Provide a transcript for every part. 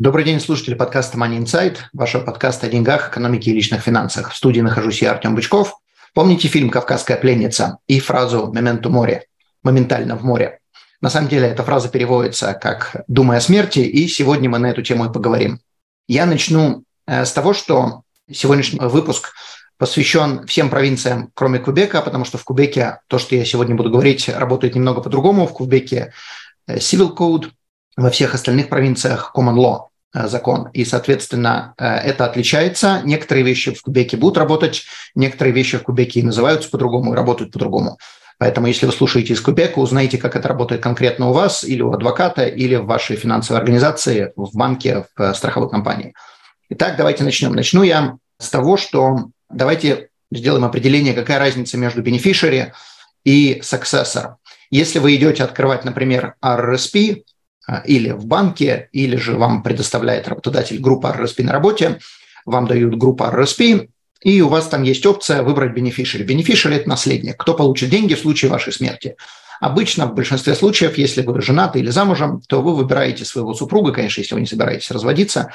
Добрый день, слушатели подкаста Money Insight, вашего подкаста о деньгах, экономике и личных финансах. В студии нахожусь я, Артем Бычков. Помните фильм «Кавказская пленница» и фразу «мементу море» – «моментально в море». На самом деле эта фраза переводится как «думая о смерти», и сегодня мы на эту тему и поговорим. Я начну э, с того, что сегодняшний выпуск посвящен всем провинциям, кроме Кубека, потому что в Кубеке то, что я сегодня буду говорить, работает немного по-другому. В Кубеке э, Civil Code, во всех остальных провинциях Common Law э, закон. И, соответственно, э, это отличается. Некоторые вещи в Кубеке будут работать, некоторые вещи в Кубеке называются по-другому, и работают по-другому. Поэтому, если вы слушаете из Кубека, узнайте, как это работает конкретно у вас, или у адвоката, или в вашей финансовой организации, в банке, в э, страховой компании. Итак, давайте начнем. Начну я с того, что давайте сделаем определение, какая разница между beneficiary и successor. Если вы идете открывать, например, RRSP, или в банке, или же вам предоставляет работодатель группу RRSP на работе, вам дают группу RRSP, и у вас там есть опция выбрать beneficiary. Beneficiary – это наследник, кто получит деньги в случае вашей смерти. Обычно в большинстве случаев, если вы женаты или замужем, то вы выбираете своего супруга, конечно, если вы не собираетесь разводиться,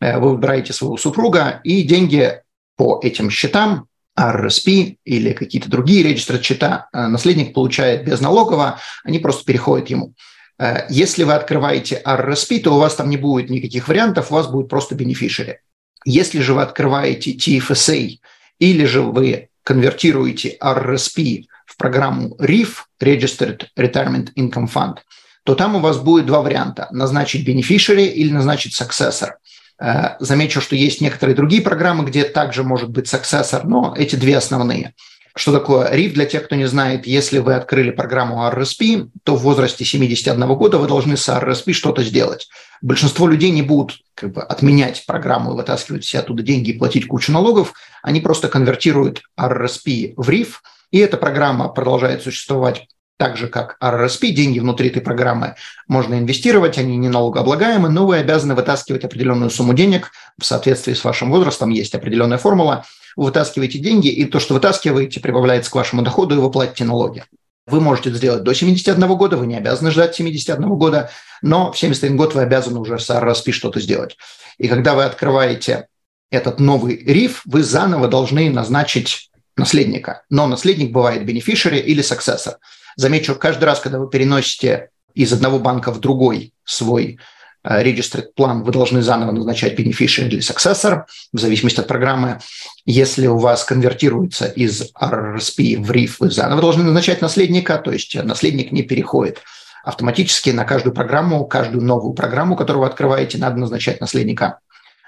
э, вы выбираете своего супруга, и деньги по этим счетам, RRSP или какие-то другие регистры счета, э, наследник получает безналогово, они просто переходят ему. Э, если вы открываете RRSP, то у вас там не будет никаких вариантов, у вас будет просто beneficiary. Если же вы открываете TFSA или же вы конвертируете RRSP в программу RIF, Registered Retirement Income Fund, то там у вас будет два варианта – назначить beneficiary или назначить successor. Э, замечу, что есть некоторые другие программы, где также может быть successor, но эти две основные – что такое RIF? Для тех, кто не знает, если вы открыли программу RRSP, то в возрасте 71 года вы должны с RRSP что-то сделать. Большинство людей не будут как бы, отменять программу и вытаскивать все оттуда деньги и платить кучу налогов. Они просто конвертируют RRSP в RIF, и эта программа продолжает существовать так же, как RRSP, деньги внутри этой программы можно инвестировать, они не налогооблагаемы, но вы обязаны вытаскивать определенную сумму денег в соответствии с вашим возрастом, есть определенная формула, вытаскиваете деньги, и то, что вытаскиваете, прибавляется к вашему доходу, и вы платите налоги. Вы можете это сделать до 71 года, вы не обязаны ждать 71 года, но в 71 год вы обязаны уже с RRSP что-то сделать. И когда вы открываете этот новый риф, вы заново должны назначить наследника. Но наследник бывает beneficiary или successor – Замечу, каждый раз, когда вы переносите из одного банка в другой свой э, план, вы должны заново назначать beneficiary или successor, в зависимости от программы. Если у вас конвертируется из RRSP в RIF, вы заново должны назначать наследника, то есть наследник не переходит автоматически на каждую программу, каждую новую программу, которую вы открываете, надо назначать наследника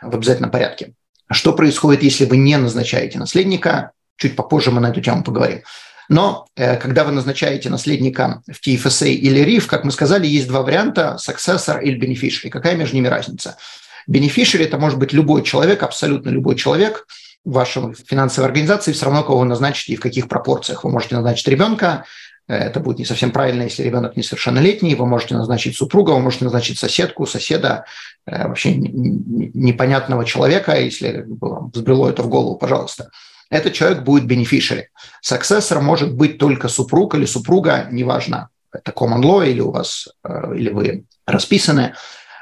в обязательном порядке. Что происходит, если вы не назначаете наследника? Чуть попозже мы на эту тему поговорим. Но э, когда вы назначаете наследника в TFSA или RIF, как мы сказали, есть два варианта – successor или beneficiary. Какая между ними разница? Beneficiary – это может быть любой человек, абсолютно любой человек в вашей финансовой организации, все равно кого вы назначите и в каких пропорциях. Вы можете назначить ребенка, э, это будет не совсем правильно, если ребенок несовершеннолетний. Вы можете назначить супруга, вы можете назначить соседку, соседа, э, вообще непонятного человека, если вам взбрело это в голову, пожалуйста этот человек будет beneficiary. Successor может быть только супруг или супруга, неважно, это common law или у вас, э, или вы расписаны,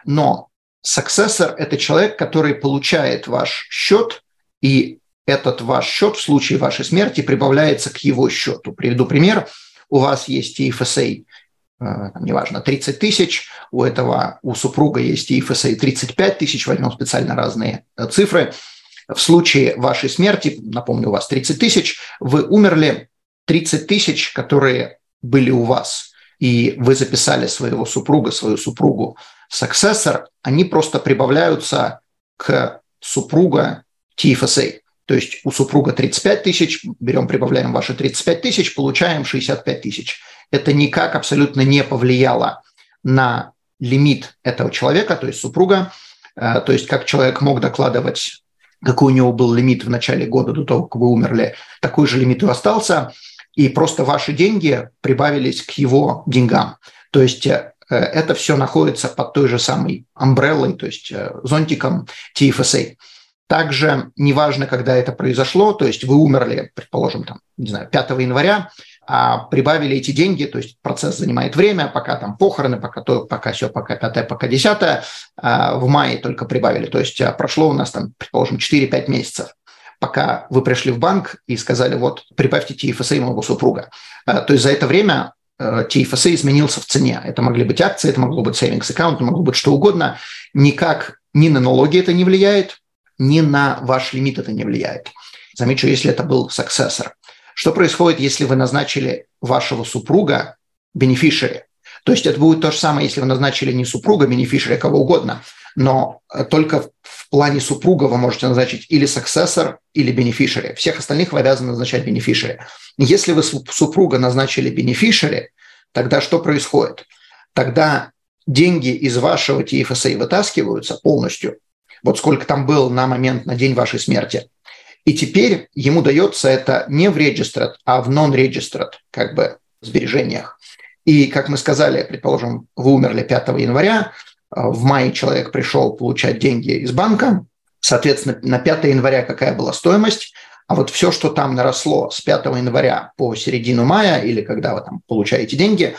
но successor – это человек, который получает ваш счет, и этот ваш счет в случае вашей смерти прибавляется к его счету. Приведу пример. У вас есть TFSA, э, неважно, 30 тысяч, у этого, у супруга есть TFSA 35 тысяч, возьмем специально разные э, цифры – в случае вашей смерти, напомню, у вас 30 тысяч, вы умерли 30 тысяч, которые были у вас, и вы записали своего супруга, свою супругу successor, они просто прибавляются к супруга TFSA. То есть у супруга 35 тысяч, берем, прибавляем ваши 35 тысяч, получаем 65 тысяч. Это никак абсолютно не повлияло на лимит этого человека, то есть супруга, то есть как человек мог докладывать, какой у него был лимит в начале года до того, как вы умерли, такой же лимит и остался, и просто ваши деньги прибавились к его деньгам. То есть это все находится под той же самой амбреллой, то есть зонтиком TFSA. Также неважно, когда это произошло, то есть вы умерли, предположим, там, не знаю, 5 января, а прибавили эти деньги, то есть процесс занимает время, пока там похороны, пока то, пока все, пока пятое, пока десятое, а в мае только прибавили. То есть а, прошло у нас там, предположим, 4-5 месяцев пока вы пришли в банк и сказали, вот, прибавьте TFSA моего супруга. А, то есть за это время TFSA изменился в цене. Это могли быть акции, это могло быть savings аккаунт, это могло быть что угодно. Никак ни на налоги это не влияет, ни на ваш лимит это не влияет. Замечу, если это был successor. Что происходит, если вы назначили вашего супруга бенефишери? То есть это будет то же самое, если вы назначили не супруга бенефишери, а кого угодно, но только в плане супруга вы можете назначить или successor, или бенефишери. Всех остальных вы обязаны назначать бенефишери. Если вы супруга назначили бенефишери, тогда что происходит? Тогда деньги из вашего TFSA вытаскиваются полностью, вот сколько там был на момент, на день вашей смерти. И теперь ему дается это не в registered, а в non-registered как бы сбережениях. И, как мы сказали, предположим, вы умерли 5 января, а в мае человек пришел получать деньги из банка, соответственно, на 5 января какая была стоимость, а вот все, что там наросло с 5 января по середину мая или когда вы там получаете деньги,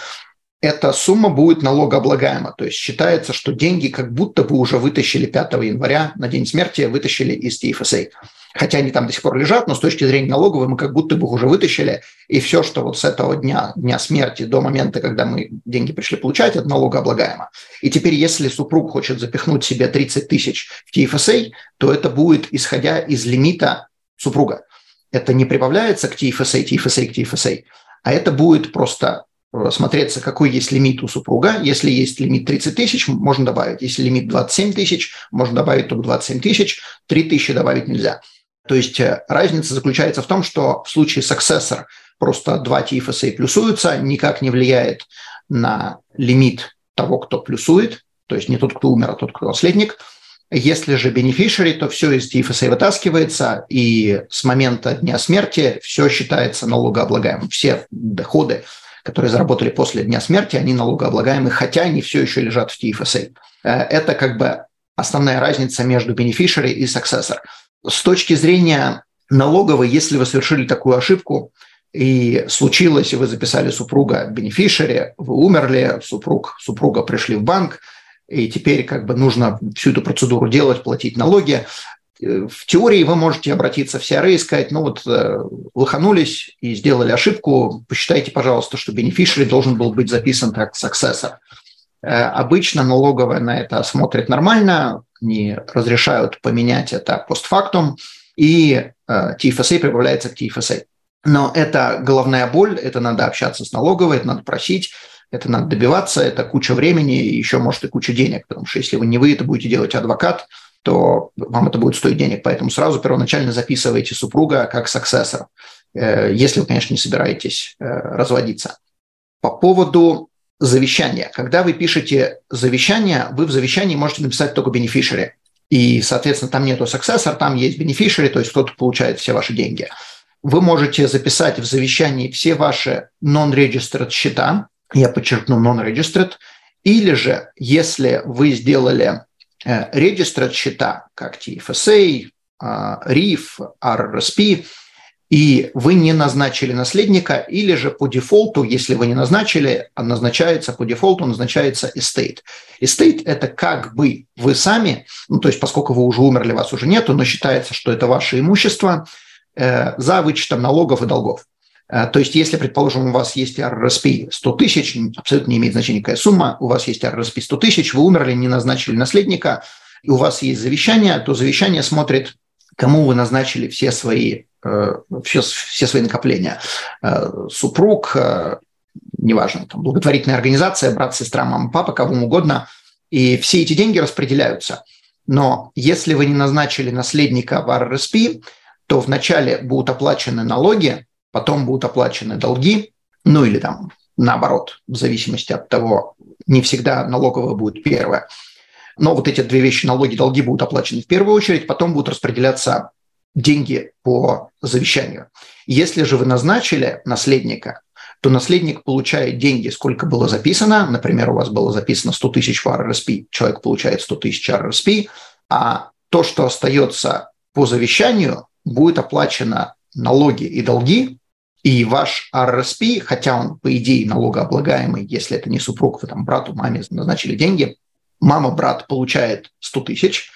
эта сумма будет налогооблагаема. То есть считается, что деньги как будто бы уже вытащили 5 января на день смерти, вытащили из TFSA. Хотя они там до сих пор лежат, но с точки зрения налоговой мы как будто бы их уже вытащили. И все, что вот с этого дня, дня смерти до момента, когда мы деньги пришли получать, это налогооблагаемо. И теперь, если супруг хочет запихнуть себе 30 тысяч в TFSA, то это будет исходя из лимита супруга. Это не прибавляется к TFSA, TFSA, к TFSA, а это будет просто смотреться, какой есть лимит у супруга. Если есть лимит 30 тысяч, можно добавить. Если лимит 27 тысяч, можно добавить только 27 тысяч, 3 тысячи добавить нельзя. То есть э, разница заключается в том, что в случае successor просто два TFSA плюсуются, никак не влияет на лимит того, кто плюсует, то есть не тот, кто умер, а тот, кто наследник. Если же beneficiary, то все из TFSA вытаскивается, и с момента дня смерти все считается налогооблагаемым. Все доходы которые заработали после дня смерти, они налогооблагаемы, хотя они все еще лежат в TFSA. Э, это как бы основная разница между beneficiary и successor. С точки зрения налоговой, если вы совершили такую ошибку, и случилось, и вы записали супруга бенефишери, вы умерли, супруг, супруга пришли в банк, и теперь как бы нужно всю эту процедуру делать, платить налоги, в теории вы можете обратиться в CRA и сказать, ну вот э, лоханулись и сделали ошибку, посчитайте, пожалуйста, что бенефишери должен был быть записан как successor. Э, обычно налоговая на это смотрит нормально, не разрешают поменять это постфактум, и TFSA э, прибавляется к TFSA. Но это головная боль, это надо общаться с налоговой, это надо просить, это надо добиваться, это куча времени и еще, может, и куча денег, потому что если вы не вы это будете делать адвокат, то вам это будет стоить денег. Поэтому сразу первоначально записывайте супруга как саксессор, э, если вы, конечно, не собираетесь э, разводиться. По поводу завещания. Когда вы пишете завещание, вы в завещании можете написать только beneficiary. И, соответственно, там нету successor, там есть beneficiary, то есть кто-то получает все ваши деньги. Вы можете записать в завещании все ваши non-registered счета, я подчеркну non-registered, или же, если вы сделали registered счета, как TFSA, RIF, RRSP, и вы не назначили наследника, или же по дефолту, если вы не назначили, а назначается по дефолту, назначается estate. Estate – это как бы вы сами, ну, то есть поскольку вы уже умерли, вас уже нету, но считается, что это ваше имущество э, за вычетом налогов и долгов. Э, то есть, если, предположим, у вас есть RRSP 100 тысяч, абсолютно не имеет значения какая сумма, у вас есть RRSP 100 тысяч, вы умерли, не назначили наследника, и у вас есть завещание, то завещание смотрит, кому вы назначили все свои, все, все свои накопления. Э, супруг, неважно, там, благотворительная организация, брат, сестра, мама, папа, кому угодно, и все эти деньги распределяются. Но если вы не назначили наследника в RRSP, то вначале будут оплачены налоги, потом будут оплачены долги, ну или там наоборот, в зависимости от того, не всегда налоговая будет первая. но вот эти две вещи, налоги, долги будут оплачены в первую очередь, потом будут распределяться деньги по завещанию. Если же вы назначили наследника, то наследник получает деньги, сколько было записано. Например, у вас было записано 100 тысяч в RRSP, человек получает 100 тысяч RRSP, а то, что остается по завещанию, будет оплачено налоги и долги, и ваш RRSP, хотя он, по идее, налогооблагаемый, если это не супруг, вы там брату, маме назначили деньги, мама, брат получает 100 тысяч,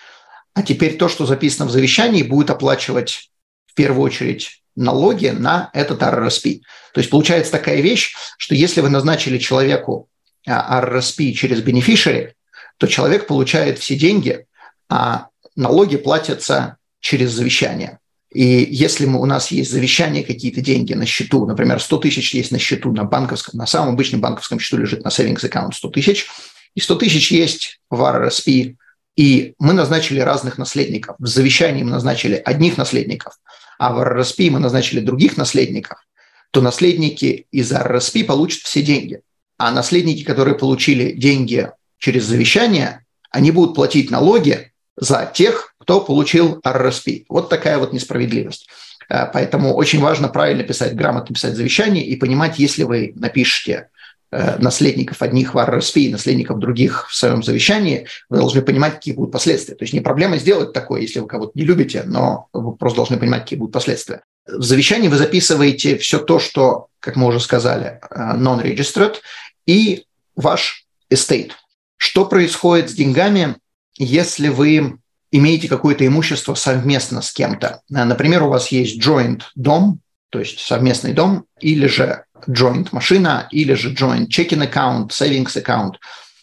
а теперь то, что записано в завещании, будет оплачивать в первую очередь налоги на этот RRSP. То есть получается такая вещь, что если вы назначили человеку а, RRSP через beneficiary, то человек получает все деньги, а налоги платятся через завещание. И если мы, у нас есть завещание, какие-то деньги на счету, например, 100 тысяч есть на счету на банковском, на самом обычном банковском счету лежит на savings аккаунт 100 тысяч, и 100 тысяч есть в RRSP, и мы назначили разных наследников. В завещании мы назначили одних наследников, а в RRSP мы назначили других наследников, то наследники из RRSP получат все деньги. А наследники, которые получили деньги через завещание, они будут платить налоги за тех, кто получил RRSP. Вот такая вот несправедливость. Э, поэтому очень важно правильно писать, грамотно писать завещание и понимать, если вы напишете наследников одних в и наследников других в своем завещании, вы должны понимать, какие будут последствия. То есть не проблема сделать такое, если вы кого-то не любите, но вы просто должны понимать, какие будут последствия. В завещании вы записываете все то, что, как мы уже сказали, э, non-registered, и ваш estate. Что происходит с деньгами, если вы имеете какое-то имущество совместно с кем-то? Э, например, у вас есть joint дом, то есть совместный дом, или же joint машина, или же joint checking account, savings account.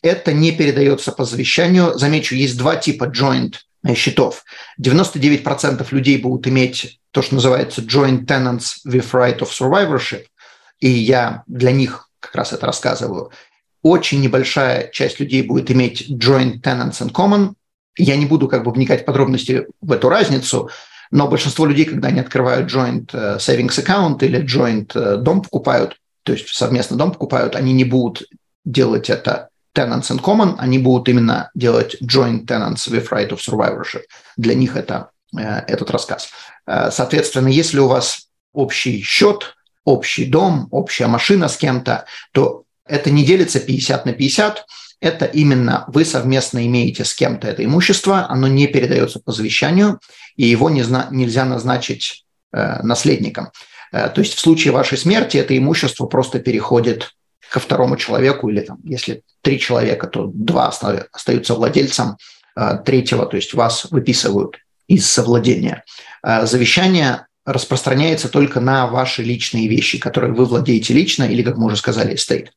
Это не передается по завещанию. Замечу, есть два типа joint счетов. 99% людей будут иметь то, что называется joint tenants with right of survivorship, и я для них как раз это рассказываю. Очень небольшая часть людей будет иметь joint tenants in common. Я не буду как бы вникать в подробности в эту разницу, но большинство людей, когда они открывают joint э, savings account или joint э, дом покупают, то есть совместно дом покупают, они не будут делать это tenants in common, они будут именно делать joint tenants with right of survivorship. Для них это э, этот рассказ. Соответственно, если у вас общий счет, общий дом, общая машина с кем-то, то это не делится 50 на 50, это именно вы совместно имеете с кем-то это имущество, оно не передается по завещанию, и его не нельзя назначить э, наследником. Э, то есть в случае вашей смерти это имущество просто переходит ко второму человеку, или там, если три человека, то два остаются владельцем э, третьего, то есть вас выписывают из совладения. Э, завещание распространяется только на ваши личные вещи, которые вы владеете лично, или, как мы уже сказали, estate.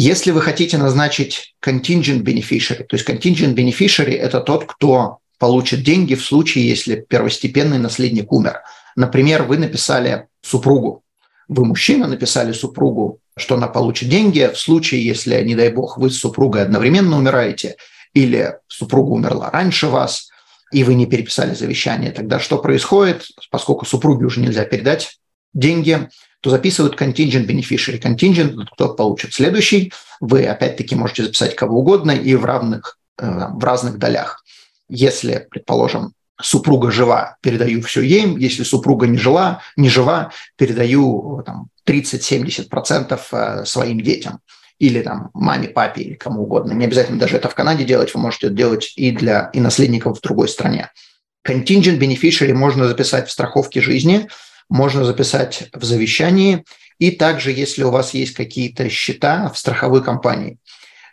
Если вы хотите назначить contingent beneficiary, то есть contingent beneficiary – это тот, кто получит деньги в случае, если первостепенный наследник умер. Например, вы написали супругу, вы мужчина, написали супругу, что она получит деньги в случае, если, не дай бог, вы с супругой одновременно умираете или супруга умерла раньше вас, и вы не переписали завещание, тогда что происходит? Поскольку супруге уже нельзя передать деньги, то записывают contingent beneficiary. Contingent – кто получит следующий. Вы опять-таки можете записать кого угодно и в равных, э, в разных долях. Если, предположим, супруга жива, передаю все ей. Если супруга не жила, не жива, передаю там, 30-70% э, своим детям или там маме, папе или кому угодно. Не обязательно даже это в Канаде делать, вы можете это делать и для и наследников в другой стране. Contingent beneficiary можно записать в страховке жизни – можно записать в завещании. И также, если у вас есть какие-то счета в страховой компании,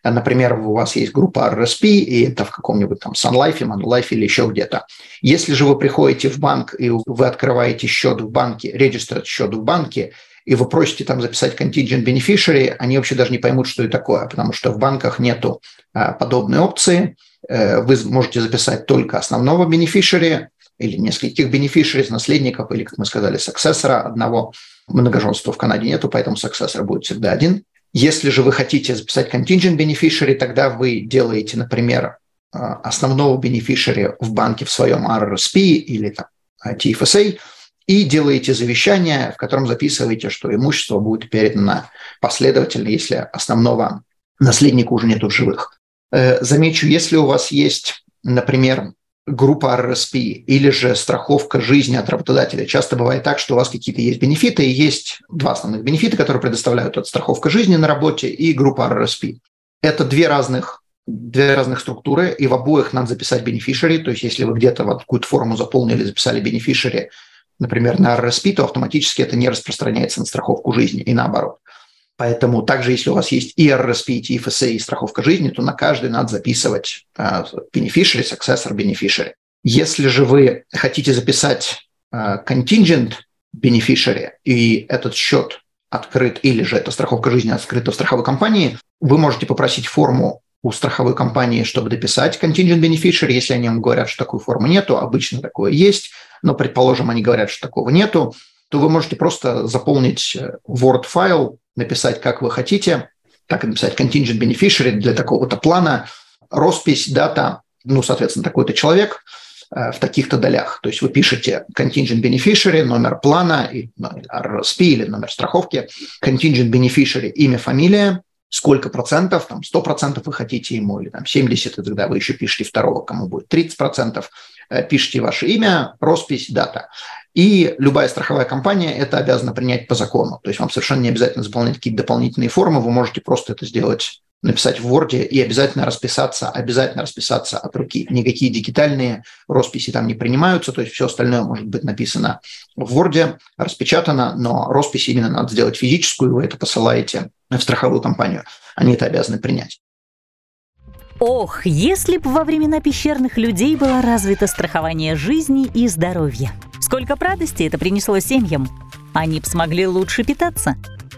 например, у вас есть группа RSP, и это в каком-нибудь там Sun Life, Manulife или еще где-то. Если же вы приходите в банк, и вы открываете счет в банке, registered счет в банке, и вы просите там записать contingent beneficiary, они вообще даже не поймут, что это такое, потому что в банках нету а, подобной опции. Э, вы можете записать только основного beneficiary, или нескольких бенефишерис, наследников, или, как мы сказали, саксессора одного. Многоженства в Канаде нету, поэтому саксессор будет всегда один. Если же вы хотите записать contingent beneficiary, тогда вы делаете, например, а, основного бенефишери в банке в своем RRSP или там, TFSA, и делаете завещание, в котором записываете, что имущество будет передано последовательно, если основного наследника уже нету в живых. Э, замечу, если у вас есть, например, группа RSP или же страховка жизни от работодателя. Часто бывает так, что у вас какие-то есть бенефиты, и есть два основных бенефита, которые предоставляют от страховка жизни на работе и группа RSP. Это две разных две разных структуры, и в обоих надо записать beneficiary, то есть если вы где-то вот какую-то форму заполнили, записали beneficiary, например, на RSP, то автоматически это не распространяется на страховку жизни и наоборот. Поэтому также, если у вас есть и RSP, и TFSA, и страховка жизни, то на каждый надо записывать uh, beneficiary, successor beneficiary. Если же вы хотите записать uh, contingent beneficiary, и этот счет открыт, или же эта страховка жизни открыта в страховой компании, вы можете попросить форму у страховой компании, чтобы дописать contingent beneficiary. Если они вам говорят, что такой формы нету, обычно такое есть, но, предположим, они говорят, что такого нету, то вы можете просто заполнить э, Word-файл, написать, как вы хотите, так и написать contingent beneficiary для такого-то плана, роспись, дата, ну, соответственно, такой-то человек э, в таких-то долях. То есть вы пишете contingent beneficiary, номер плана, ну, RSP или номер страховки, contingent beneficiary, имя, фамилия, сколько процентов, там 100 процентов вы хотите ему, или там 70, и тогда вы еще пишете второго, кому будет 30 процентов, э, пишите ваше имя, роспись, дата. И любая страховая компания это обязана принять по закону. То есть вам совершенно не обязательно заполнять какие-то дополнительные формы, вы можете просто это сделать написать в Word и обязательно расписаться, обязательно расписаться от руки. Никакие дигитальные росписи там не принимаются, то есть все остальное может быть написано в Word, распечатано, но роспись именно надо сделать физическую, вы это посылаете в страховую компанию. Они это обязаны принять. Ох, если бы во времена пещерных людей было развито страхование жизни и здоровья. Сколько радости это принесло семьям. Они бы смогли лучше питаться.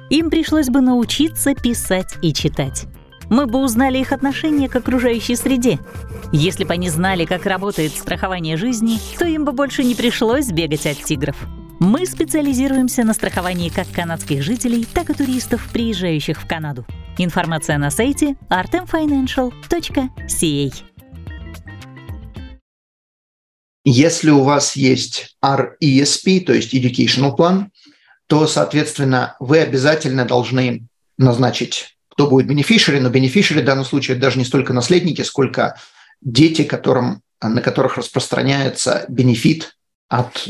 Им пришлось бы научиться писать и читать мы бы узнали их отношение к окружающей среде. Если бы они знали, как работает страхование жизни, то им бы больше не пришлось бегать от тигров. Мы специализируемся на страховании как канадских жителей, так и туристов, приезжающих в Канаду. Информация на сайте artemfinancial.ca. Если у вас есть RESP, то есть Educational Plan, то, соответственно, вы обязательно должны назначить кто будет бенефишери, но бенефишери в данном случае даже не столько наследники, сколько дети, которым, на которых распространяется бенефит от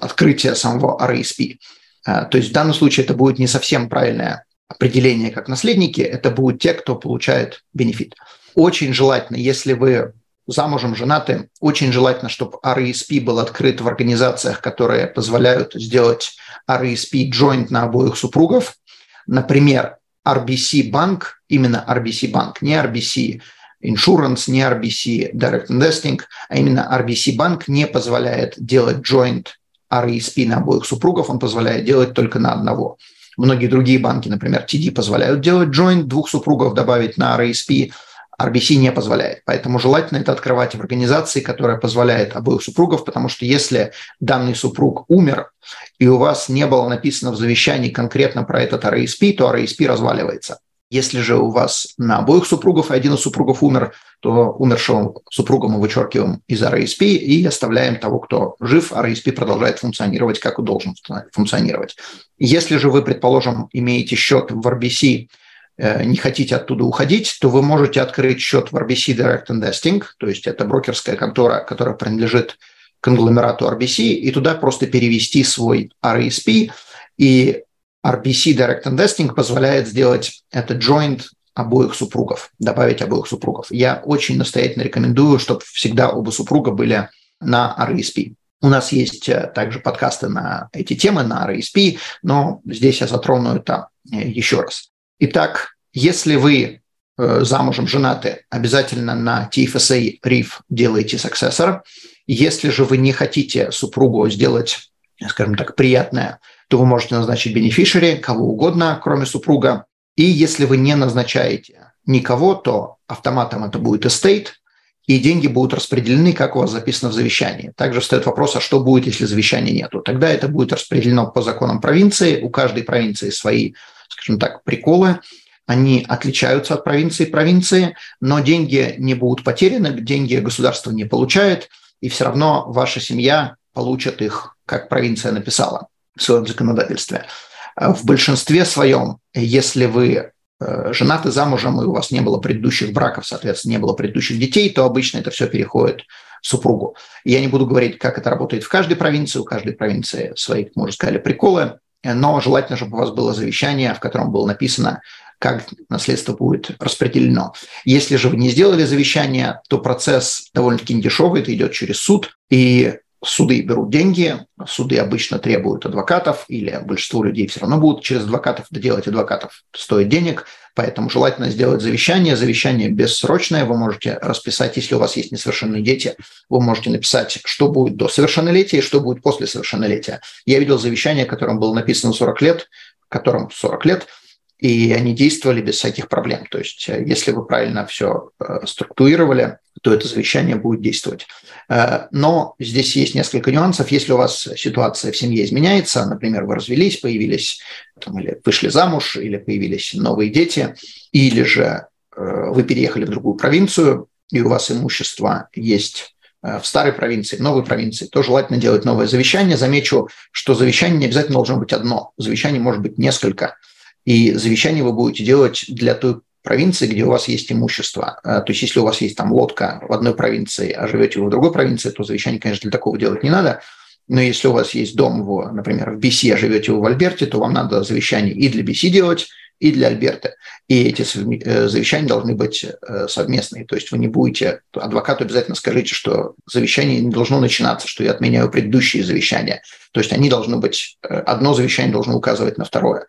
открытия самого RSP. А, то есть в данном случае это будет не совсем правильное определение как наследники, это будут те, кто получает бенефит. Очень желательно, если вы замужем, женаты, очень желательно, чтобы RESP был открыт в организациях, которые позволяют сделать RESP joint на обоих супругов. Например, RBC банк, именно RBC банк, не RBC Insurance, не RBC Direct Investing, а именно RBC банк не позволяет делать joint RESP на обоих супругов, он позволяет делать только на одного. Многие другие банки, например, TD, позволяют делать joint, двух супругов добавить на RESP, RBC не позволяет. Поэтому желательно это открывать в организации, которая позволяет обоих супругов, потому что если данный супруг умер, и у вас не было написано в завещании конкретно про этот RSP, то RSP разваливается. Если же у вас на обоих супругов, один из супругов умер, то умершего супруга мы вычеркиваем из RSP и оставляем того, кто жив, RSP продолжает функционировать, как и должен функционировать. Если же вы, предположим, имеете счет в RBC Э, не хотите оттуда уходить, то вы можете открыть счет в RBC Direct Investing, то есть это брокерская контора, которая принадлежит конгломерату RBC, и туда просто перевести свой RSP, и RBC Direct Investing позволяет сделать это joint обоих супругов, добавить обоих супругов. Я очень настоятельно рекомендую, чтобы всегда оба супруга были на RSP. У нас есть э, также подкасты на эти темы, на RSP, но здесь я затрону это э, еще раз. Итак, если вы э, замужем, женаты, обязательно на TFSA RIF делаете successor. Если же вы не хотите супругу сделать, скажем так, приятное, то вы можете назначить beneficiary, кого угодно, кроме супруга. И если вы не назначаете никого, то автоматом это будет estate, и деньги будут распределены, как у вас записано в завещании. Также встает вопрос, а что будет, если завещания нету? Тогда это будет распределено по законам провинции, у каждой провинции свои скажем так, приколы. Они отличаются от провинции провинции, но деньги не будут потеряны, деньги государство не получает, и все равно ваша семья получит их, как провинция написала в своем законодательстве. В большинстве своем, если вы э, женаты замужем, и у вас не было предыдущих браков, соответственно, не было предыдущих детей, то обычно это все переходит супругу. Я не буду говорить, как это работает в каждой провинции, у каждой провинции свои, можно сказать, приколы, но желательно, чтобы у вас было завещание, в котором было написано, как наследство будет распределено. Если же вы не сделали завещание, то процесс довольно-таки недешевый, это идет через суд, и суды берут деньги, суды обычно требуют адвокатов, или большинство людей все равно будут через адвокатов доделать адвокатов стоит денег, поэтому желательно сделать завещание. Завещание бессрочное, вы можете расписать, если у вас есть несовершенные дети, вы можете написать, что будет до совершеннолетия и что будет после совершеннолетия. Я видел завещание, которым было написано 40 лет, которым 40 лет – и они действовали без всяких проблем. То есть э, если вы правильно все э, структурировали, то это завещание будет действовать. Э, но здесь есть несколько нюансов. Если у вас ситуация в семье изменяется, например, вы развелись, появились, там, или вышли замуж, или появились новые дети, или же вы переехали в другую провинцию, и у вас имущество есть в старой провинции, в новой провинции, то желательно делать новое завещание. Замечу, что завещание не обязательно должно быть одно. Завещание может быть несколько. И завещание вы будете делать для той провинции, где у вас есть имущество. А, то есть если у вас есть там лодка в одной провинции, а живете вы в другой провинции, то завещание, конечно, для такого делать не надо. Но если у вас есть дом, в, например, в BC, а живете вы в Альберте, то вам надо завещание и для BC делать, и для Альберта. И эти э, завещания должны быть э, совместные. То есть вы не будете, адвокату обязательно скажите, что завещание не должно начинаться, что я отменяю предыдущие завещания. То есть они должны быть, э, одно завещание должно указывать на второе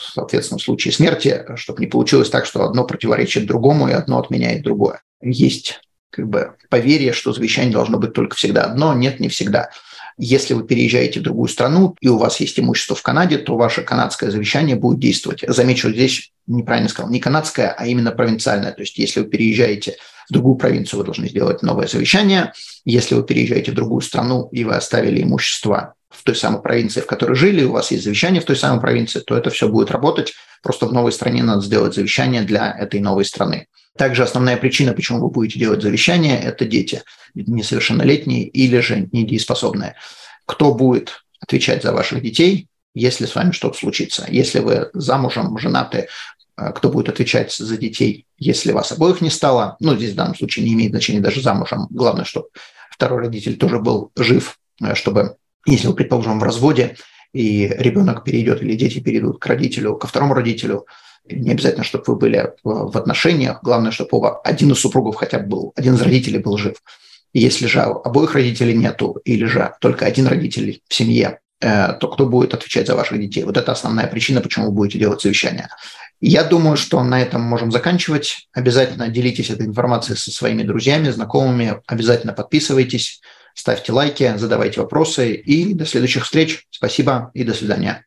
соответственно, в случае смерти, чтобы не получилось так, что одно противоречит другому и одно отменяет другое. Есть как бы поверье, что завещание должно быть только всегда одно. Нет, не всегда. Если вы переезжаете в другую страну и у вас есть имущество в Канаде, то ваше канадское завещание будет действовать. Замечу, здесь неправильно сказал, не канадское, а именно провинциальное. То есть если вы переезжаете в другую провинцию, вы должны сделать новое завещание. Если вы переезжаете в другую страну и вы оставили имущество в той самой провинции, в которой жили, у вас есть завещание в той самой провинции, то это все будет работать. Просто в новой стране надо сделать завещание для этой новой страны. Также основная причина, почему вы будете делать завещание, это дети несовершеннолетние или же недееспособные. Кто будет отвечать за ваших детей, если с вами что-то случится? Если вы замужем, женаты, э, кто будет отвечать за детей, если вас обоих не стало? Ну, здесь в данном случае не имеет значения даже замужем. Главное, чтобы второй родитель тоже был жив, э, чтобы если вы, предположим, в разводе, и ребенок перейдет или дети перейдут к родителю, ко второму родителю, не обязательно, чтобы вы были в отношениях, главное, чтобы оба, один из супругов хотя бы был, один из родителей был жив. если же обоих родителей нету, или же только один родитель в семье, э, то кто будет отвечать за ваших детей? Вот это основная причина, почему вы будете делать завещание. Я думаю, что на этом можем заканчивать. Обязательно делитесь этой информацией со своими друзьями, знакомыми. Обязательно подписывайтесь ставьте лайки, задавайте вопросы и до следующих встреч. Спасибо и до свидания.